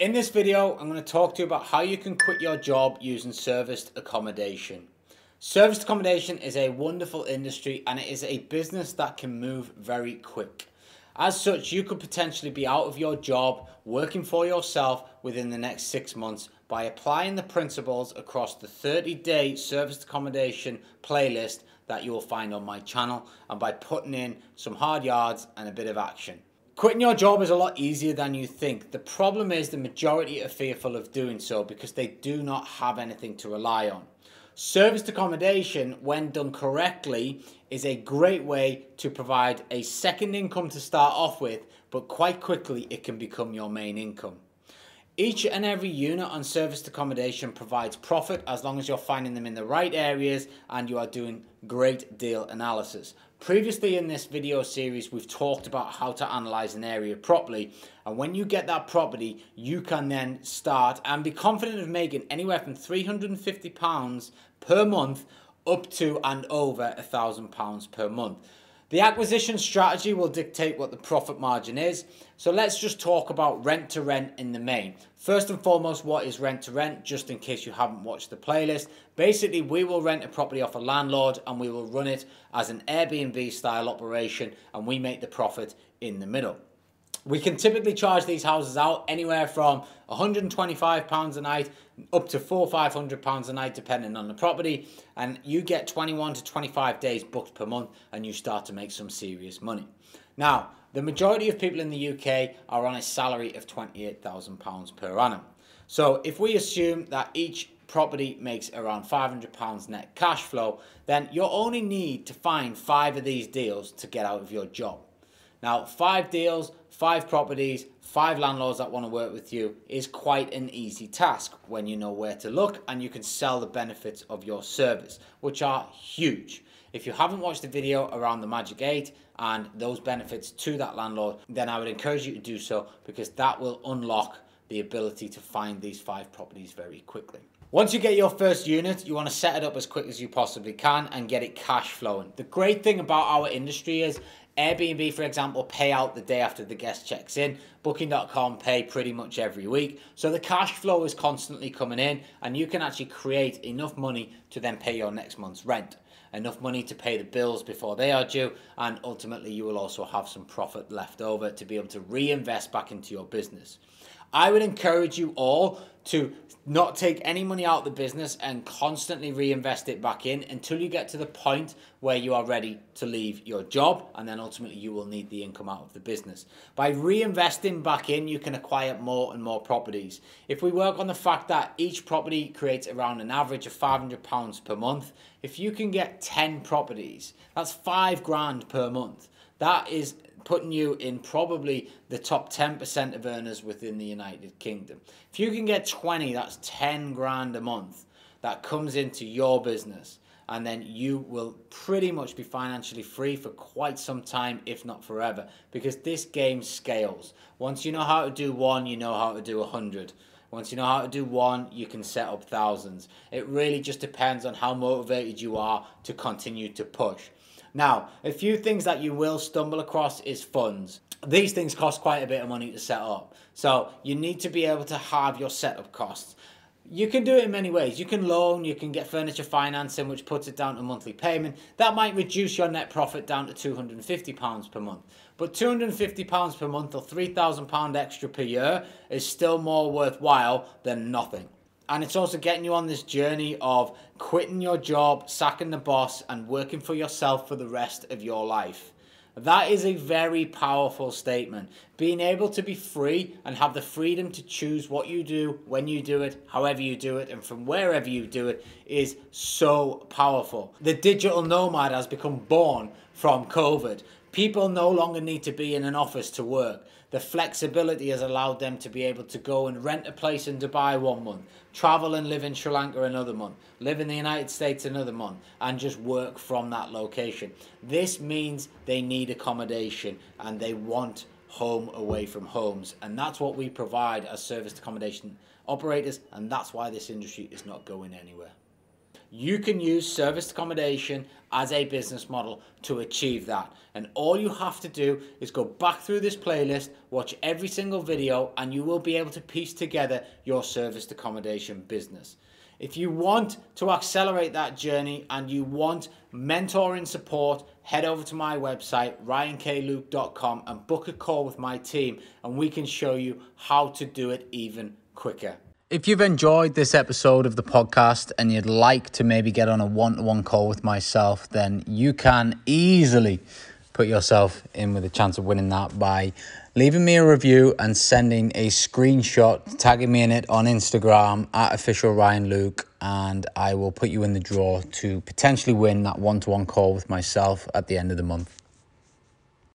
In this video, I'm going to talk to you about how you can quit your job using serviced accommodation. Serviced accommodation is a wonderful industry and it is a business that can move very quick. As such, you could potentially be out of your job working for yourself within the next six months by applying the principles across the 30 day serviced accommodation playlist that you will find on my channel and by putting in some hard yards and a bit of action. Quitting your job is a lot easier than you think. The problem is the majority are fearful of doing so because they do not have anything to rely on. Serviced accommodation, when done correctly, is a great way to provide a second income to start off with, but quite quickly it can become your main income. Each and every unit on serviced accommodation provides profit as long as you're finding them in the right areas and you are doing great deal analysis. Previously in this video series, we've talked about how to analyze an area properly. And when you get that property, you can then start and be confident of making anywhere from £350 per month up to and over a £1,000 per month. The acquisition strategy will dictate what the profit margin is. So let's just talk about rent to rent in the main. First and foremost, what is rent to rent? Just in case you haven't watched the playlist. Basically, we will rent a property off a landlord and we will run it as an Airbnb style operation and we make the profit in the middle. We can typically charge these houses out anywhere from £125 a night up to four £500 a night depending on the property and you get 21 to 25 days booked per month and you start to make some serious money. Now, the majority of people in the UK are on a salary of £28,000 per annum. So if we assume that each property makes around £500 net cash flow, then you only need to find five of these deals to get out of your job. Now, five deals, five properties, five landlords that want to work with you is quite an easy task when you know where to look and you can sell the benefits of your service, which are huge. If you haven't watched the video around the Magic 8 and those benefits to that landlord, then I would encourage you to do so because that will unlock the ability to find these five properties very quickly. Once you get your first unit, you want to set it up as quick as you possibly can and get it cash flowing. The great thing about our industry is Airbnb, for example, pay out the day after the guest checks in. Booking.com pay pretty much every week. So the cash flow is constantly coming in, and you can actually create enough money to then pay your next month's rent. Enough money to pay the bills before they are due, and ultimately, you will also have some profit left over to be able to reinvest back into your business. I would encourage you all to not take any money out of the business and constantly reinvest it back in until you get to the point where you are ready to leave your job and then ultimately you will need the income out of the business. By reinvesting back in, you can acquire more and more properties. If we work on the fact that each property creates around an average of £500 per month, if you can get 10 properties, that's five grand per month. That is putting you in probably the top 10% of earners within the United Kingdom. If you can get 20, that's 10 grand a month that comes into your business. And then you will pretty much be financially free for quite some time, if not forever, because this game scales. Once you know how to do one, you know how to do a hundred. Once you know how to do one, you can set up thousands. It really just depends on how motivated you are to continue to push. Now, a few things that you will stumble across is funds. These things cost quite a bit of money to set up. So you need to be able to have your setup costs. You can do it in many ways. You can loan, you can get furniture financing, which puts it down to monthly payment. That might reduce your net profit down to £250 per month. But £250 per month or £3,000 extra per year is still more worthwhile than nothing. And it's also getting you on this journey of quitting your job, sacking the boss, and working for yourself for the rest of your life. That is a very powerful statement. Being able to be free and have the freedom to choose what you do, when you do it, however you do it, and from wherever you do it is so powerful. The digital nomad has become born from COVID. People no longer need to be in an office to work. The flexibility has allowed them to be able to go and rent a place in Dubai one month, travel and live in Sri Lanka another month, live in the United States another month, and just work from that location. This means they need accommodation and they want home away from homes. And that's what we provide as service accommodation operators, and that's why this industry is not going anywhere. You can use serviced accommodation as a business model to achieve that. And all you have to do is go back through this playlist, watch every single video, and you will be able to piece together your serviced accommodation business. If you want to accelerate that journey and you want mentoring support, head over to my website, ryankluke.com, and book a call with my team, and we can show you how to do it even quicker. If you've enjoyed this episode of the podcast and you'd like to maybe get on a one to one call with myself, then you can easily put yourself in with a chance of winning that by leaving me a review and sending a screenshot, tagging me in it on Instagram at official Ryan Luke, and I will put you in the draw to potentially win that one to one call with myself at the end of the month.